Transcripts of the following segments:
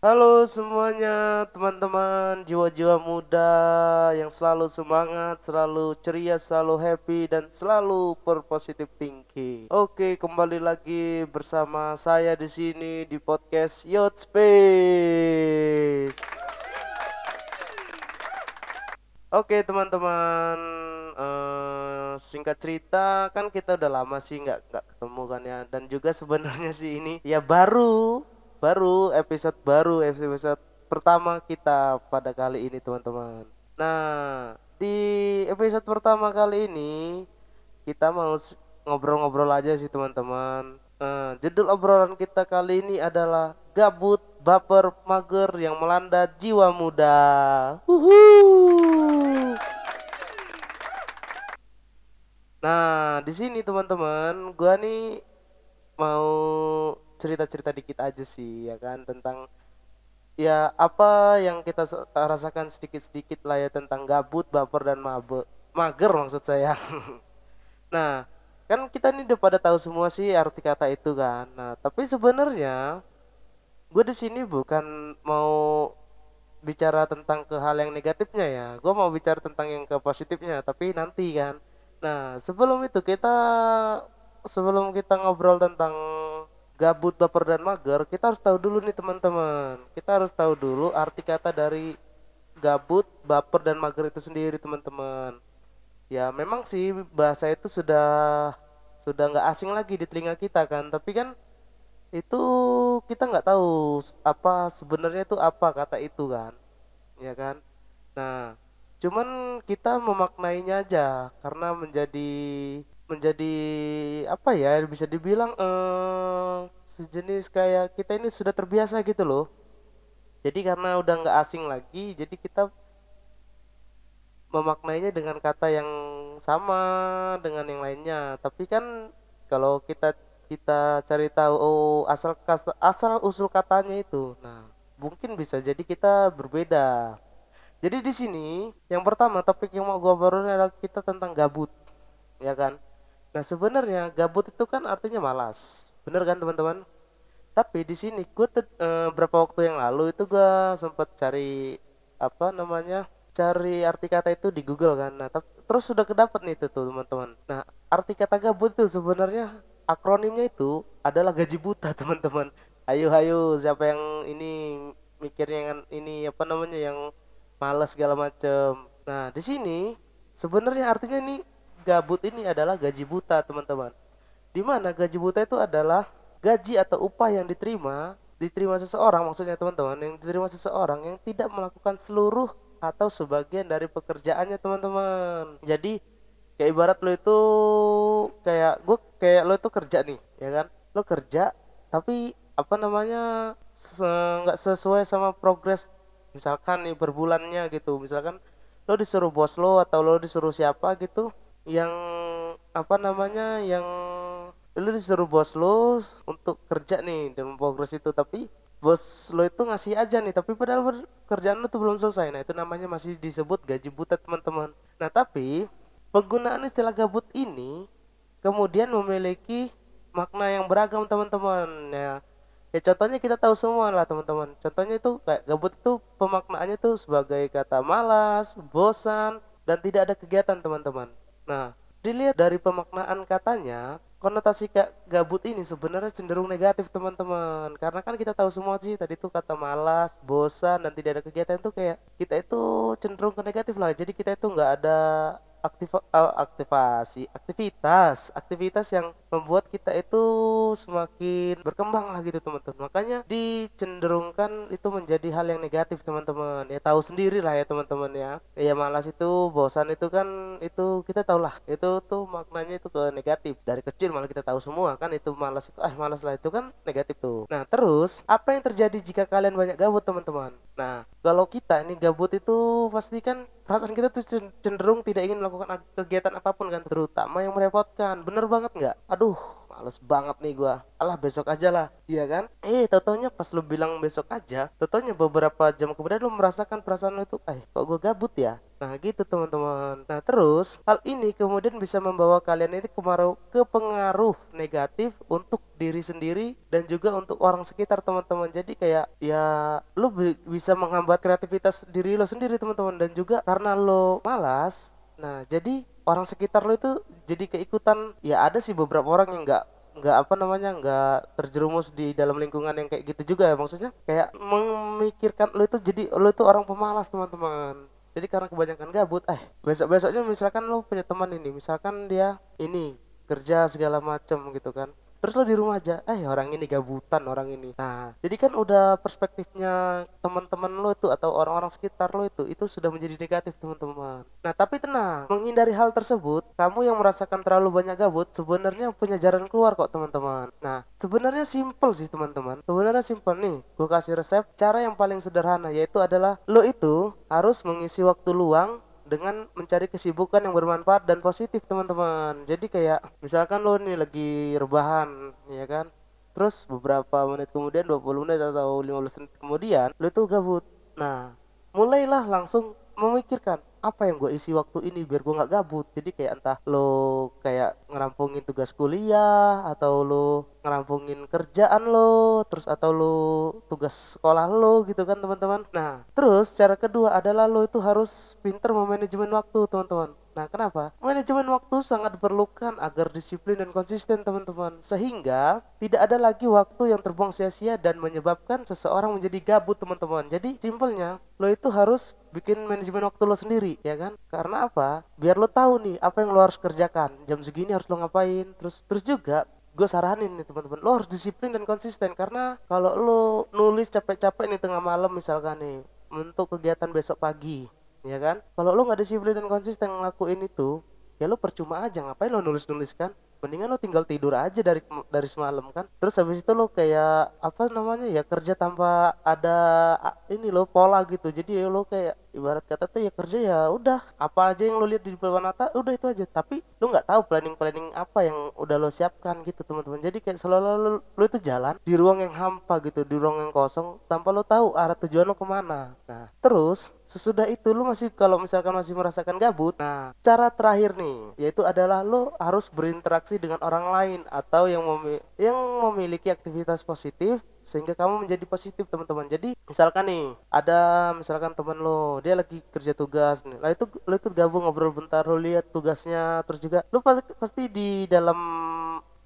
Halo semuanya teman-teman jiwa-jiwa muda yang selalu semangat, selalu ceria, selalu happy dan selalu berpositif thinking. Oke, kembali lagi bersama saya di sini di podcast Yacht Space. Oke teman-teman, eh, singkat cerita kan kita udah lama sih nggak nggak ketemu kan ya dan juga sebenarnya sih ini ya baru baru episode baru episode pertama kita pada kali ini teman-teman. Nah di episode pertama kali ini kita mau ngobrol-ngobrol aja sih teman-teman. Eh, judul obrolan kita kali ini adalah gabut, baper, mager yang melanda jiwa muda. Uhu. Nah, di sini teman-teman, gua nih mau cerita-cerita dikit aja sih ya kan tentang ya apa yang kita rasakan sedikit-sedikit lah ya tentang gabut, baper dan mabe mager maksud saya. Nah, kan kita ini udah pada tahu semua sih arti kata itu kan. Nah, tapi sebenarnya gue di sini bukan mau bicara tentang ke hal yang negatifnya ya. Gue mau bicara tentang yang ke positifnya, tapi nanti kan. Nah, sebelum itu kita sebelum kita ngobrol tentang gabut, baper dan mager, kita harus tahu dulu nih teman-teman. Kita harus tahu dulu arti kata dari gabut, baper dan mager itu sendiri teman-teman. Ya, memang sih bahasa itu sudah sudah nggak asing lagi di telinga kita kan, tapi kan itu kita nggak tahu apa sebenarnya itu apa kata itu kan ya kan nah cuman kita memaknainya aja karena menjadi menjadi apa ya bisa dibilang eh sejenis kayak kita ini sudah terbiasa gitu loh. Jadi karena udah nggak asing lagi jadi kita memaknainya dengan kata yang sama dengan yang lainnya. Tapi kan kalau kita kita cari tahu oh asal asal usul katanya itu nah mungkin bisa jadi kita berbeda. Jadi di sini yang pertama topik yang mau gua baru adalah kita tentang gabut ya kan nah sebenarnya gabut itu kan artinya malas. Bener kan teman-teman? Tapi di sini gue berapa waktu yang lalu itu gua sempat cari apa namanya cari arti kata itu di Google kan. Nah terus sudah kedapat nih itu tuh teman-teman. Nah arti kata gabut itu sebenarnya akronimnya itu adalah gaji buta teman-teman. Ayo ayo siapa yang ini mikirnya yang ini apa namanya yang malas segala macem. Nah di sini sebenarnya artinya ini gabut ini adalah gaji buta teman-teman. Di mana gaji buta itu adalah gaji atau upah yang diterima diterima seseorang maksudnya teman-teman yang diterima seseorang yang tidak melakukan seluruh atau sebagian dari pekerjaannya teman-teman. Jadi kayak ibarat lo itu kayak gue kayak lo itu kerja nih ya kan? Lo kerja tapi apa namanya se- nggak sesuai sama progres misalkan nih per bulannya gitu. Misalkan lo disuruh bos lo atau lo disuruh siapa gitu yang apa namanya yang lo disuruh bos lo untuk kerja nih dan progres itu. Tapi bos lo itu ngasih aja nih tapi padahal kerjaan lo tuh belum selesai. Nah itu namanya masih disebut gaji buta teman-teman. Nah tapi penggunaan istilah gabut ini kemudian memiliki makna yang beragam teman-teman. Ya ya contohnya kita tahu semua lah teman-teman. Contohnya itu kayak gabut itu pemaknaannya tuh sebagai kata malas bosan dan tidak ada kegiatan teman-teman nah dilihat dari pemaknaan katanya konotasi ka- gabut ini sebenarnya cenderung negatif teman-teman. Karena kan kita tahu semua sih tadi tuh kata malas bosan dan tidak ada kegiatan tuh kayak kita itu cenderung ke negatif lah. Jadi kita itu nggak ada aktif eh, aktivasi aktivitas aktivitas yang membuat kita itu semakin berkembang lah gitu teman-teman. Makanya dicenderungkan itu menjadi hal yang negatif teman-teman. Ya tahu sendiri lah ya teman-teman ya. Ya malas itu bosan itu kan itu kita tahu lah. Itu tuh maknanya itu ke negatif. Dari kecil malah kita tahu semua kan itu malas itu ah malas lah itu kan negatif tuh. Nah terus apa yang terjadi jika kalian banyak gabut teman-teman nah kalau kita ini gabut itu pasti kan perasaan kita tuh cen- cenderung tidak ingin melakukan kegiatan apa pun kan terutama yang merepotkan. Bener banget nggak? Aduh males banget nih gua. Alah besok aja lah. Iya kan? Eh totonya pas lu bilang besok aja totonya beberapa jam kemudian lu merasakan perasaan lu itu eh kok gua gabut ya? Nah gitu teman-teman. Nah terus hal ini kemudian bisa membawa kalian ini kemarau ke pengaruh negatif untuk diri sendiri dan juga untuk orang sekitar teman-teman. Jadi kayak ya bi- bisa menghambat kreativitas diri lo sendiri teman-teman. Dan juga karena lo malas nah jadi orang sekitar lo itu jadi keikutan. Ya ada sih beberapa orang yang nggak nggak apa namanya nggak terjerumus di dalam lingkungan yang kayak gitu juga ya. Maksudnya kayak memikirkan lo itu jadi lo itu orang pemalas teman-teman. Jadi karena kebanyakan gabut eh besok besoknya misalkan lo punya teman ini misalkan dia ini kerja segala macam gitu kan terus lo di rumah aja eh orang ini gabutan orang ini. Nah jadi kan udah perspektifnya teman-teman lo itu atau orang-orang sekitar lo itu itu sudah menjadi negatif teman-teman. Nah tapi tenang menghindari hal tersebut kamu yang merasakan terlalu banyak gabut sebenarnya punya jalan keluar kok teman-teman. Nah sebenarnya simple sih teman-teman. Sebenarnya simple nih gue kasih resep. Cara yang paling sederhana yaitu adalah lo itu harus mengisi waktu luang dengan mencari kesibukan yang bermanfaat dan positif teman-teman. Jadi kayak misalkan lo nih lagi rebahan ya kan? Terus beberapa menit kemudian 20 menit atau 15 menit kemudian lo tuh gabut. Nah mulailah langsung memikirkan apa yang gue isi waktu ini biar gue nggak gabut? Jadi kayak entah lo kayak ngerampungin tugas kuliah atau lo ngerampungin kerjaan lo terus atau lo tugas sekolah lo gitu kan teman-teman. Nah terus cara kedua adalah lo itu harus pinter memanajemen waktu teman-teman Nah, kenapa? Manajemen waktu sangat diperlukan agar disiplin dan konsisten, teman-teman, sehingga tidak ada lagi waktu yang terbuang sia-sia dan menyebabkan seseorang menjadi gabut, teman-teman. Jadi, simpelnya, lo itu harus bikin manajemen waktu lo sendiri, ya kan? Karena apa? Biar lo tahu nih apa yang lo harus kerjakan. Jam segini harus lo ngapain. Terus terus juga gue saranin nih teman-teman lo harus disiplin dan konsisten karena kalau lo nulis capek-capek nih tengah malam misalkan nih untuk kegiatan besok pagi ya kan? Kalau lo nggak disiplin dan konsisten ngelakuin itu ya lo percuma aja. Ngapain lo nulis nulis kan? Mendingan lo tinggal tidur aja dari dari semalam kan? Terus habis itu lo kayak apa namanya ya kerja tanpa ada ini lo pola gitu. Jadi lo kayak ibarat kata tuh ya kerja ya udah apa aja yang lo lihat di depan mata udah itu aja. Tapi lo nggak tahu planning planning apa yang udah lo siapkan gitu teman-teman. Jadi kayak selalu lo, lo itu jalan di ruang yang hampa gitu di ruang yang kosong tanpa lo tahu arah tujuan lo ke mana. Nah terus sesudah itu lo masih kalau misalkan masih merasakan gabut nah cara terakhir nih yaitu adalah lo harus berinteraksi dengan orang lain atau yang memi- yang memiliki aktivitas positif sehingga kamu menjadi positif teman-teman. Jadi misalkan nih ada misalkan teman lo dia lagi kerja tugas nih. Lah itu lo ikut gabung ngobrol bentar lo lihat tugasnya terus juga lo pasti, pasti di dalam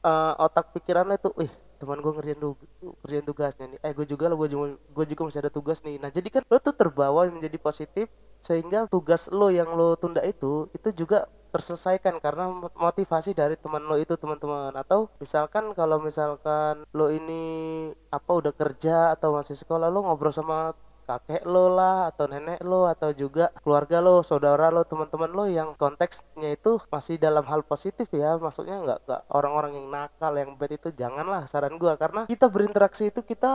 eh, otak pikiran lo itu wih teman gue ngerjain tu kerjain tugasnya nih. Eh gue juga lo gue juga gue juga masih ada tugas nih. Nah jadi kan lo tuh terbawa menjadi positif sehingga tugas lo yang lo tunda itu itu juga terselesaikan karena mo- motivasi dari teman lo itu teman-teman atau misalkan kalau misalkan lo ini apa udah kerja atau masih sekolah lo ngobrol sama kakek lo lah atau nenek lo atau juga keluarga lo saudara lo teman-teman lo yang konteksnya itu masih dalam hal positif ya. Maksudnya nggak nggak orang-orang yang nakal yang bad itu. Janganlah saran gua. Karena kita berinteraksi itu kita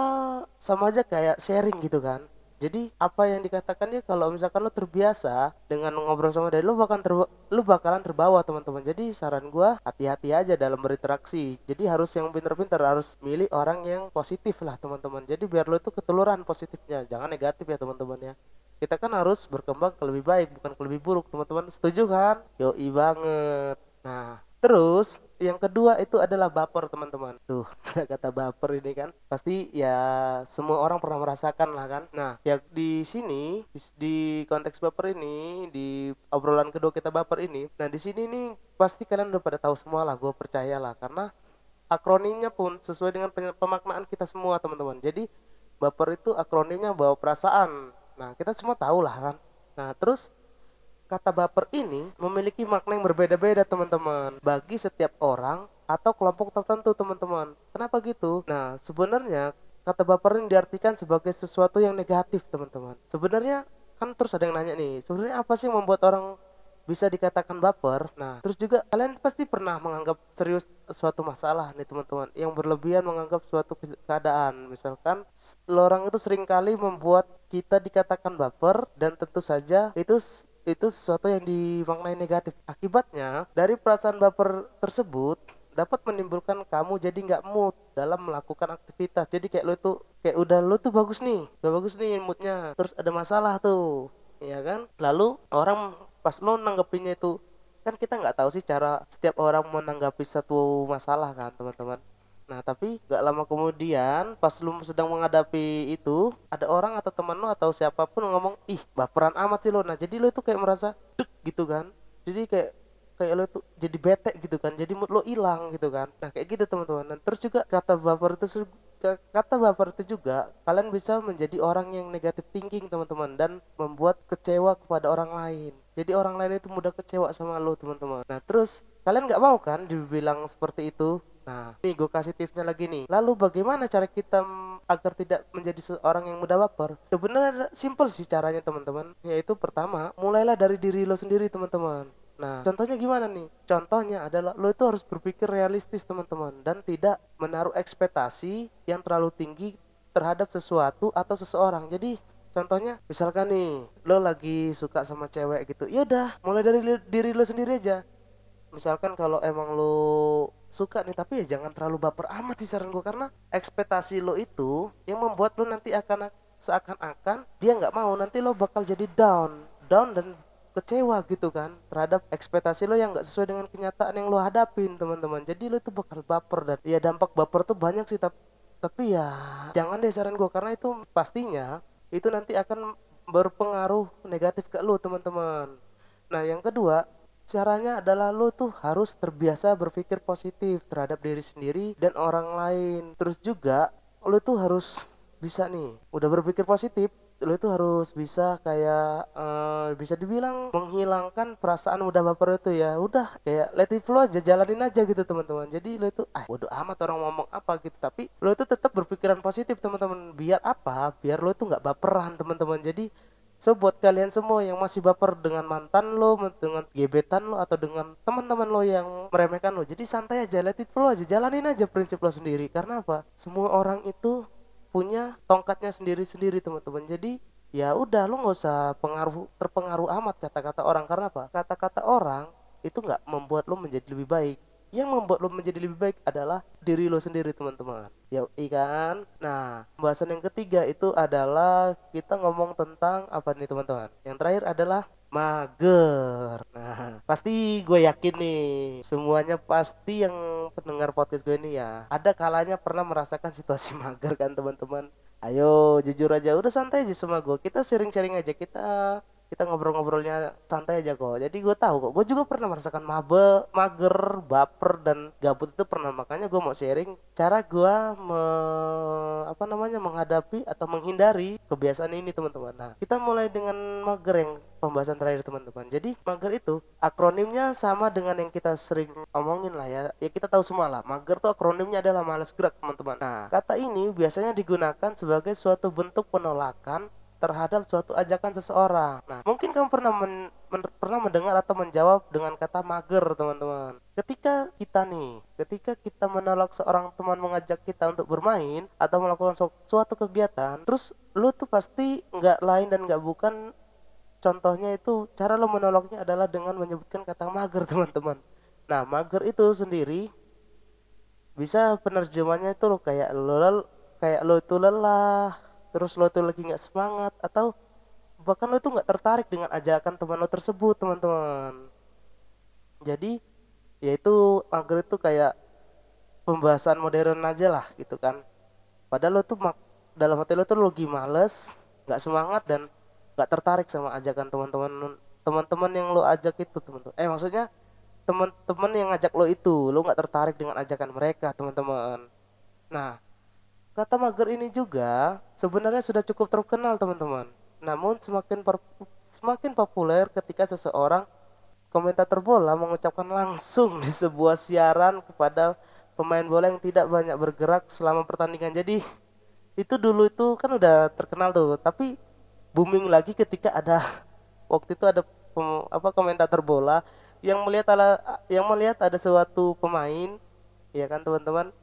sama aja kayak sharing gitu kan jadi apa yang dikatakan ya kalau misalkan lo terbiasa dengan ngobrol sama dia lo bakal ter lo bakalan terbawa teman-teman. Jadi saran gua hati-hati aja dalam berinteraksi. Jadi harus yang pinter-pinter harus milih orang yang positif lah teman-teman. Jadi biar lo itu ketuluran positifnya jangan negatif ya teman-teman ya. Kita kan harus berkembang ke lebih baik bukan ke lebih buruk teman-teman. Setuju kan? Yoi banget. Nah Terus yang kedua itu adalah baper teman-teman. Tuh kata baper ini kan pasti ya semua orang pernah merasakan lah kan. Nah ya di sini di, konteks baper ini di obrolan kedua kita baper ini. Nah di sini nih pasti kalian udah pada tahu semua lah. Gue percaya lah karena akronimnya pun sesuai dengan pemaknaan kita semua teman-teman. Jadi baper itu akronimnya bawa perasaan. Nah kita semua tahu lah kan. Nah terus Kata baper ini memiliki makna yang berbeda-beda teman-teman bagi setiap orang atau kelompok tertentu teman-teman. Kenapa gitu? Nah sebenarnya kata baper ini diartikan sebagai sesuatu yang negatif teman-teman. Sebenarnya kan terus ada yang nanya nih, sebenarnya apa sih yang membuat orang bisa dikatakan baper? Nah terus juga kalian pasti pernah menganggap serius suatu masalah nih teman-teman yang berlebihan menganggap suatu ke- keadaan. Misalkan orang itu sering kali membuat kita dikatakan baper dan tentu saja itu itu sesuatu yang dimaknai negatif. Akibatnya, dari perasaan baper tersebut dapat menimbulkan kamu jadi nggak mood dalam melakukan aktivitas. Jadi kayak lo itu kayak udah lo tuh bagus nih, udah bagus nih moodnya. Terus ada masalah tuh, ya kan? Lalu orang pas lo nanggepinnya itu kan kita nggak tahu sih cara setiap orang menanggapi satu masalah kan teman-teman. Nah tapi gak lama kemudian pas lu sedang menghadapi itu ada orang atau teman lu atau siapa pun ngomong ih baperan amat sih lo. Nah jadi lu tuh kayak merasa dek gitu kan. Jadi kayak kayak lo tuh jadi bete gitu kan. Jadi mood lo hilang gitu kan. Nah kayak gitu teman-teman. Dan terus juga kata baper itu kata baper itu juga kalian bisa menjadi orang yang negatif thinking teman-teman dan membuat kecewa kepada orang lain. Jadi orang lain itu mudah kecewa sama lo teman-teman. Nah terus kalian nggak mau kan dibilang seperti itu Nah, nih gue kasih tipsnya lagi nih. Lalu bagaimana cara kita agar tidak menjadi seorang yang mudah baper? Sebenarnya simple sih caranya teman-teman. Yaitu pertama, mulailah dari diri lo sendiri teman-teman. Nah, contohnya gimana nih? Contohnya adalah lo itu harus berpikir realistis teman-teman dan tidak menaruh ekspektasi yang terlalu tinggi terhadap sesuatu atau seseorang. Jadi contohnya misalkan nih lo lagi suka sama cewek gitu ya udah mulai dari diri lo sendiri aja misalkan kalau emang lo suka nih tapi ya jangan terlalu baper amat sih saran gue karena ekspektasi lo itu yang membuat lo nanti akan seakan-akan dia nggak mau nanti lo bakal jadi down down dan kecewa gitu kan terhadap ekspektasi lo yang gak sesuai dengan kenyataan yang lo hadapin teman-teman. Jadi lo tuh bakal baper dan ya dampak baper tuh banyak sih tapi tapi ya jangan deh saran gue karena itu pastinya itu nanti akan berpengaruh negatif ke lo teman-teman. Nah yang kedua caranya adalah lo tuh harus terbiasa berpikir positif terhadap diri sendiri dan orang lain. Terus juga lo tuh harus bisa nih udah berpikir positif lo itu harus bisa kayak uh, bisa dibilang menghilangkan perasaan mudah baper itu ya. Udah kayak let it flow aja jalanin aja gitu teman-teman. Jadi lo itu ah bodo amat orang ngomong apa gitu. Tapi lo itu tetap berpikiran positif teman-teman. Biar apa? Biar lo itu nggak baperan teman-teman. Jadi So buat kalian semua yang masih baper dengan mantan lo, dengan gebetan lo atau dengan teman-teman lo yang meremehkan lo, jadi santai aja, let it flow aja, jalanin aja prinsip lo sendiri. Karena apa? Semua orang itu punya tongkatnya sendiri-sendiri teman-teman jadi ya udah lu nggak usah pengaruh terpengaruh amat kata-kata orang karena apa kata-kata orang itu nggak membuat lu menjadi lebih baik yang membuat lo menjadi lebih baik adalah diri lo sendiri teman-teman ya ikan nah pembahasan yang ketiga itu adalah kita ngomong tentang apa nih teman-teman yang terakhir adalah mager. Nah, pasti gue yakin nih semuanya pasti yang pendengar podcast gue ini ya ada kalanya pernah merasakan situasi mager kan teman-teman. Ayo jujur aja udah santai aja sama gue. Kita sharing-sharing aja kita kita ngobrol-ngobrolnya santai aja kok. Jadi gue tahu kok gue juga pernah merasakan mabe mager baper dan gabut itu pernah. Makanya gue mau sharing cara gue me, apa namanya menghadapi atau menghindari kebiasaan ini teman-teman. Nah kita mulai dengan mager yang pembahasan terakhir teman-teman. Jadi mager itu akronimnya sama dengan yang kita sering omongin lah ya. Ya kita tahu semua lah. Mager tuh akronimnya adalah malas gerak teman-teman. Nah kata ini biasanya digunakan sebagai suatu bentuk penolakan terhadap suatu ajakan seseorang. Nah, mungkin kamu pernah men, men, pernah mendengar atau menjawab dengan kata mager, teman-teman. Ketika kita nih, ketika kita menolak seorang teman mengajak kita untuk bermain atau melakukan su suatu kegiatan, terus lu tuh pasti nggak lain dan nggak bukan contohnya itu cara lo menolaknya adalah dengan menyebutkan kata mager, teman-teman. Nah, mager itu sendiri bisa penerjemahnya itu lo kayak lo kayak lo itu lelah terus lo tuh lagi nggak semangat atau bahkan lo tuh nggak tertarik dengan ajakan teman lo tersebut teman-teman. Jadi yaitu mager itu kayak pembahasan modern aja lah gitu kan. Padahal lo tuh dalam hati lo tuh lagi males nggak semangat dan nggak tertarik sama ajakan teman-teman teman-teman yang lo ajak itu teman-teman. Eh maksudnya teman-teman yang ngajak lo itu lo nggak tertarik dengan ajakan mereka teman-teman. Nah Kata mager ini juga sebenarnya sudah cukup terkenal teman-teman. Namun semakin semakin populer ketika seseorang komentator bola mengucapkan langsung di sebuah siaran kepada pemain bola yang tidak banyak bergerak selama pertandingan. Jadi itu dulu itu kan udah terkenal tuh, tapi booming lagi ketika ada waktu itu ada pem, apa komentator bola yang melihat ala, yang melihat ada suatu pemain ya kan teman-teman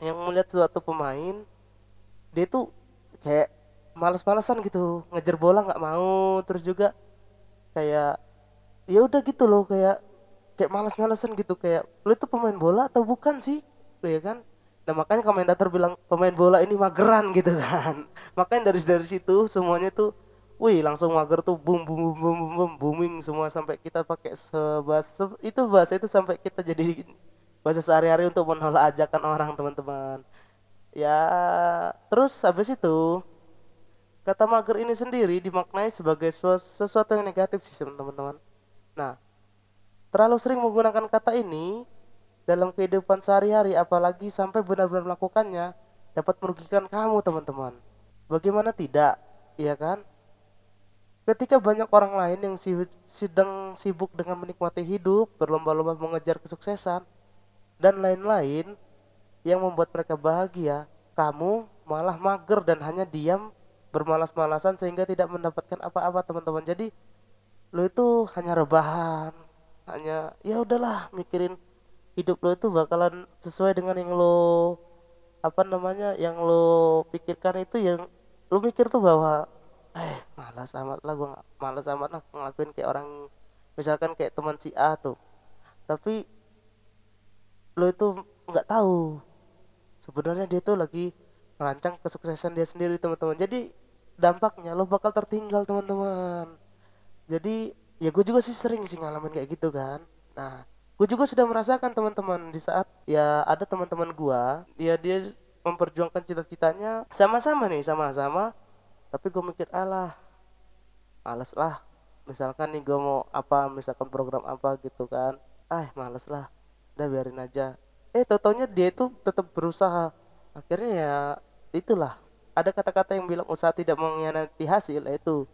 yang melihat suatu pemain dia tuh kayak males-malesan gitu ngejar bola nggak mau terus juga kayak ya udah gitu loh kayak kayak males-malesan gitu kayak lu itu pemain bola atau bukan sih? Lo ya kan? Nah makanya komentator bilang pemain bola ini mageran gitu kan. Makanya dari dari situ semuanya tuh wih langsung mager tuh boom boom boom boom, boom booming semua sampai kita pakai sebahasa itu bahasa itu sampai kita jadi bahasa sehari-hari untuk menolak ajakan orang teman-teman. Ya terus habis itu kata mager ini sendiri dimaknai sebagai sesuatu yang negatif sih teman-teman. Nah terlalu sering menggunakan kata ini dalam kehidupan sehari-hari apalagi sampai benar-benar melakukannya dapat merugikan kamu teman-teman. Bagaimana tidak? Iya kan? Ketika banyak orang lain yang sedang sibuk dengan menikmati hidup berlomba-lomba mengejar kesuksesan dan lain-lain yang membuat mereka bahagia. Kamu malah mager dan hanya diam bermalas-malasan sehingga tidak mendapatkan apa-apa teman-teman. Jadi lo itu hanya rebahan hanya ya udahlah mikirin hidup lo itu bakalan sesuai dengan yang lo apa namanya yang lo pikirkan itu yang lo mikir tuh bahwa eh malas amat lah gue malas amat lah ngelakuin kayak orang misalkan kayak teman si A tuh. Tapi lo itu nggak tahu. Sebenarnya dia tuh lagi merancang kesuksesan dia sendiri teman-teman. Jadi dampaknya lo bakal tertinggal teman-teman. Jadi ya gue juga sih sering sih ngalamin kayak gitu kan. Nah gue juga sudah merasakan teman-teman di saat ya ada teman-teman gue ya dia memperjuangkan cita-citanya sama-sama nih sama-sama. Tapi gue mikir alah males lah. Misalkan nih gue mau apa misalkan program apa gitu kan. Ah males lah udah biarin aja. Eh totonya dia itu tetap berusaha. Akhirnya ya itulah. Ada kata-kata yang bilang usaha tidak mengkhianati hasil itu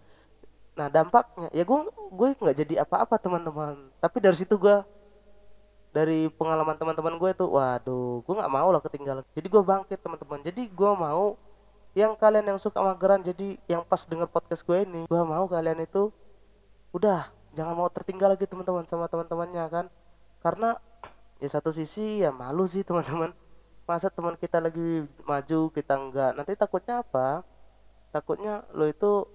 nah dampaknya. Ya gue gue nggak jadi apa-apa teman-teman. Tapi dari situ gue dari pengalaman teman-teman gue tuh waduh gue nggak mau lah ketinggalan. Jadi gue bangkit teman-teman. Jadi gue mau yang kalian yang suka mageran jadi yang pas denger podcast gue ini gue mau kalian itu udah jangan mau tertinggal lagi teman-teman sama teman-temannya kan? Karena ya satu sisi ya malu sih teman-teman. Masa teman kita lagi maju kita enggak nanti takutnya apa? Takutnya lo itu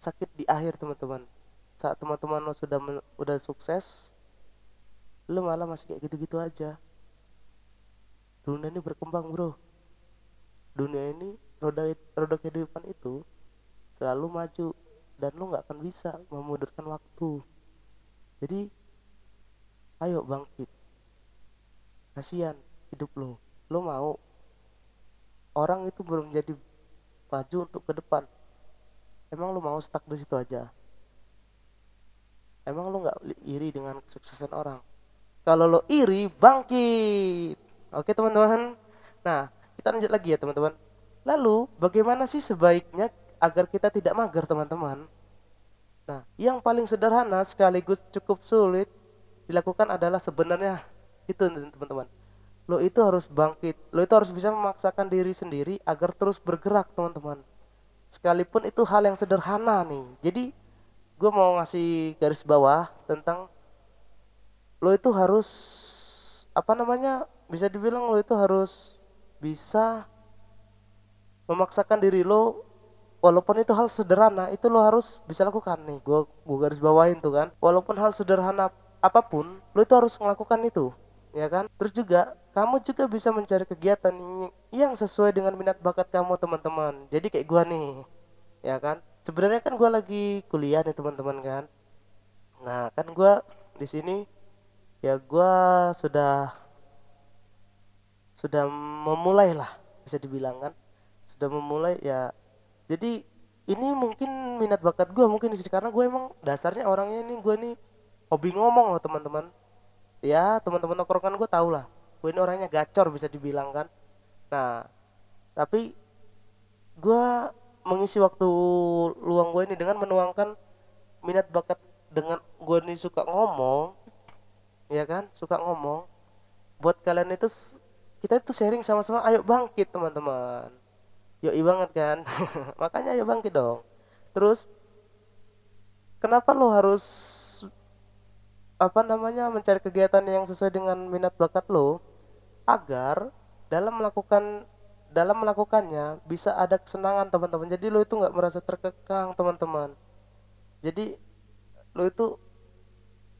sakit di akhir teman-teman. Saat teman-teman lo sudah udah sukses lu malah masih kayak gitu-gitu aja. Dunia ini berkembang bro. Dunia ini roda roda kehidupan itu selalu maju dan lu nggak akan bisa memundurkan waktu. Jadi ayo bangkit kasihan hidup lo lo mau orang itu belum jadi maju untuk ke depan. Emang lu mau stuck di situ aja? Emang lu nggak iri dengan kesuksesan orang? Kalau lo iri bangkit! Oke teman-teman. Nah kita lanjut lagi ya teman-teman. Lalu bagaimana sih sebaiknya agar kita tidak mager teman-teman? Nah yang paling sederhana sekaligus cukup sulit dilakukan adalah sebenarnya itu teman-teman. Lo itu harus bangkit lo itu harus bisa memaksakan diri sendiri agar terus bergerak teman-teman. Sekalipun itu hal yang sederhana nih. Jadi gue mau ngasih garis bawah tentang lo itu harus apa namanya bisa dibilang lo itu harus bisa memaksakan diri lo walaupun itu hal sederhana itu lo harus bisa lakukan nih. Gue gue garis bawain tuh kan. Walaupun hal sederhana apa pun lo itu harus melakukan itu ya kan? Terus juga kamu juga bisa mencari kegiatan yang sesuai dengan minat bakat kamu teman-teman. Jadi kayak gue nih ya kan? Sebenarnya kan gue lagi kuliah nih teman-teman kan? Nah kan gue di sini ya gue sudah sudah memulai lah bisa dibilang kan? Sudah memulai ya. Jadi ini mungkin minat bakat gue mungkin sih karena gue emang dasarnya orangnya ini gue nih hobi ngomong loh teman-teman ya teman-teman nongkrongan gue tau lah. Gue ini orangnya gacor bisa dibilang kan. Nah tapi gue mengisi waktu luang gue ini dengan menuangkan minat bakat dengan gue ini suka ngomong ya kan? Suka ngomong. Buat kalian itu kita itu sharing sama-sama ayo bangkit teman-teman. Yuk banget kan? Makanya ayo bangkit dong. Terus kenapa lo harus apa namanya mencari kegiatan yang sesuai dengan minat bakat lo agar dalam melakukan dalam melakukannya bisa ada kesenangan teman-teman. Jadi lo itu nggak merasa terkekang teman-teman. Jadi lo itu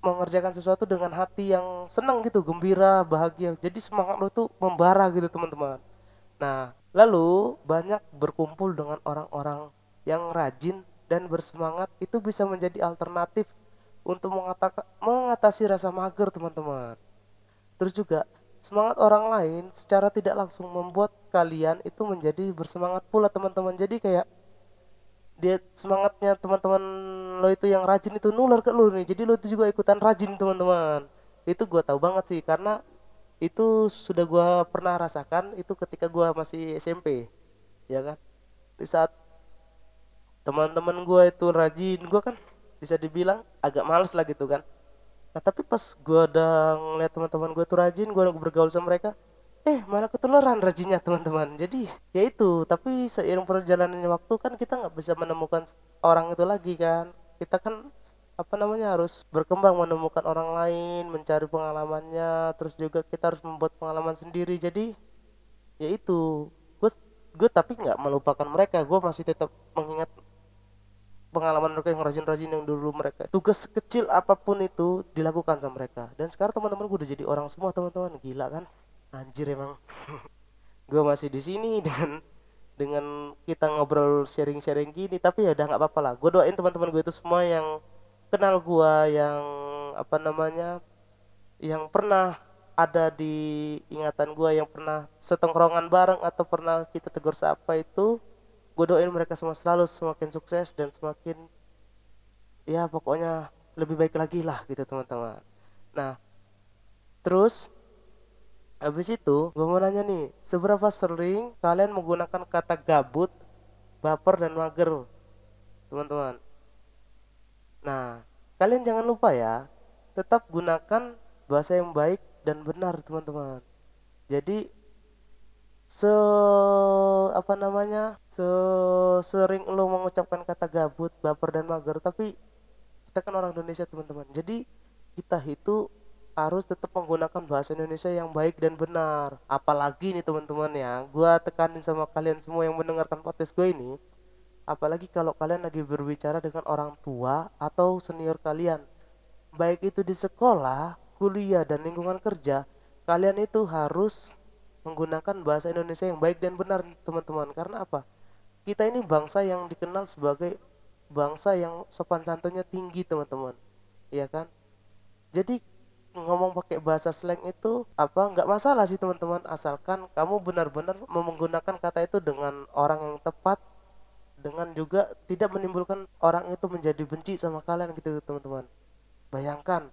mengerjakan sesuatu dengan hati yang senang gitu gembira bahagia. Jadi semangat lo tuh membara gitu teman-teman. Nah lalu banyak berkumpul dengan orang-orang yang rajin dan bersemangat itu bisa menjadi alternatif untuk mengatasi rasa mager teman-teman. Terus juga semangat orang lain secara tidak langsung membuat kalian itu menjadi bersemangat pula teman-teman. Jadi kayak dia semangatnya teman-teman lo itu yang rajin itu nular ke lo nih. Jadi lo itu juga ikutan rajin teman-teman. Itu gua tahu banget sih karena itu sudah gua pernah rasakan itu ketika gua masih SMP ya kan? Di saat teman-teman gua itu rajin gua kan bisa dibilang agak males lah gitu kan. Nah tapi pas gua udah ngeliat teman-teman gua itu rajin gua bergaul sama mereka eh malah ketularan rajinnya teman-teman. Jadi ya itu. Tapi seiring perjalanannya waktu kan kita nggak bisa menemukan orang itu lagi kan. Kita kan apa namanya harus berkembang menemukan orang lain mencari pengalamannya terus juga kita harus membuat pengalaman sendiri. Jadi ya itu. Gue gue tapi nggak melupakan mereka. Gue masih tetap mengingat pengalaman mereka yang rajin-rajin yang dulu mereka. Tugas kecil apa pun itu dilakukan sama mereka. Dan sekarang teman-teman gue udah jadi orang semua teman-teman. Gila kan? Anjir emang. Gue masih di sini dengan dengan kita ngobrol sharing-sharing gini tapi ya udah nggak apa-apa lah. Gue doain teman-teman gue itu semua yang kenal gue yang apa namanya yang pernah ada di ingatan gue yang pernah setongkrongan bareng atau pernah kita tegur siapa itu gue doain mereka semua selalu semakin sukses dan semakin ya pokoknya lebih baik lagi lah gitu teman-teman nah terus Habis itu, gue mau nanya nih, seberapa sering kalian menggunakan kata gabut, baper, dan mager, teman-teman? Nah, kalian jangan lupa ya, tetap gunakan bahasa yang baik dan benar, teman-teman. Jadi, se apa namanya, se sering lo mengucapkan kata gabut, baper, dan mager, tapi kita kan orang Indonesia, teman-teman. Jadi, kita itu harus tetap menggunakan bahasa Indonesia yang baik dan benar apalagi nih teman-teman ya gue tekanin sama kalian semua yang mendengarkan podcast gue ini apalagi kalau kalian lagi berbicara dengan orang tua atau senior kalian baik itu di sekolah kuliah dan lingkungan kerja kalian itu harus menggunakan bahasa Indonesia yang baik dan benar teman-teman. Karena apa? Kita ini bangsa yang dikenal sebagai bangsa yang sopan santunnya tinggi teman-teman. Iya kan? Jadi ngomong pakai bahasa slang itu apa nggak masalah sih teman-teman. Asalkan kamu benar-benar menggunakan kata itu dengan orang yang tepat dengan juga tidak menimbulkan orang itu menjadi benci sama kalian gitu teman-teman. Bayangkan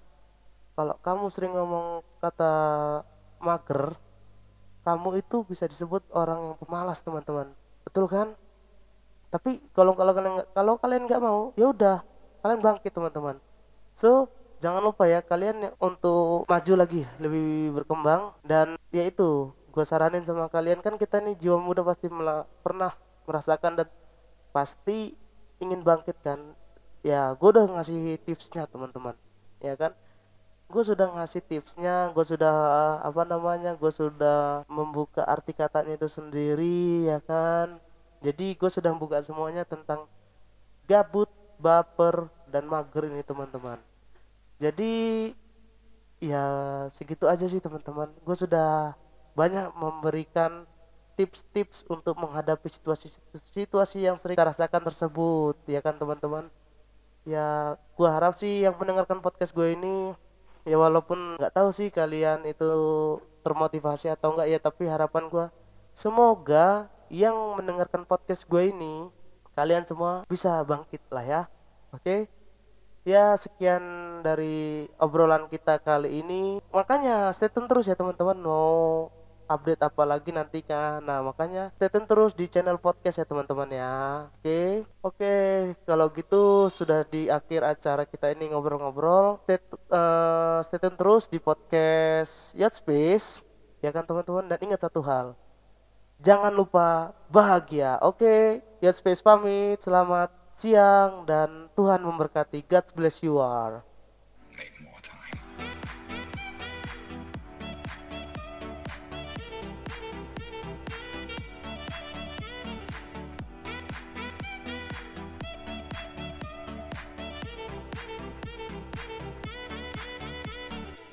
kalau kamu sering ngomong kata mager kamu itu bisa disebut orang yang pemalas teman-teman. Betul kan? Tapi kalau kalau kalian kalau kalian nggak mau ya udah kalian bangkit teman-teman. So jangan lupa ya kalian untuk maju lagi lebih berkembang. Dan ya itu gue saranin sama kalian kan kita nih jiwa muda pasti pernah merasakan dan pasti ingin bangkit kan? Ya gue udah ngasih tipsnya teman-teman. Ya kan gue sudah ngasih tipsnya gue sudah apa namanya gue sudah membuka arti katanya itu sendiri ya kan? Jadi gue sudah membuka semuanya tentang gabut baper dan mager ini teman-teman. Jadi ya segitu aja sih teman-teman. Gue sudah banyak memberikan tips-tips untuk menghadapi situasi-situasi yang sering kita rasakan tersebut ya kan teman-teman? Ya gue harap sih yang mendengarkan podcast gue ini ya walaupun nggak tahu sih kalian itu termotivasi atau enggak ya tapi harapan gue semoga yang mendengarkan podcast gue ini kalian semua bisa bangkit lah ya. Oke? Okay? ya sekian dari obrolan kita kali ini. Makanya stay tune terus ya teman-teman. Mau update apa lagi nanti kan nah makanya stay tune terus di channel podcast ya teman-teman ya oke okay? oke okay, kalau gitu sudah di akhir acara kita ini ngobrol-ngobrol stay, uh, terus di podcast Yacht Space ya kan teman-teman dan ingat satu hal jangan lupa bahagia oke okay? Yacht Space pamit selamat siang dan Tuhan memberkati. God bless you all.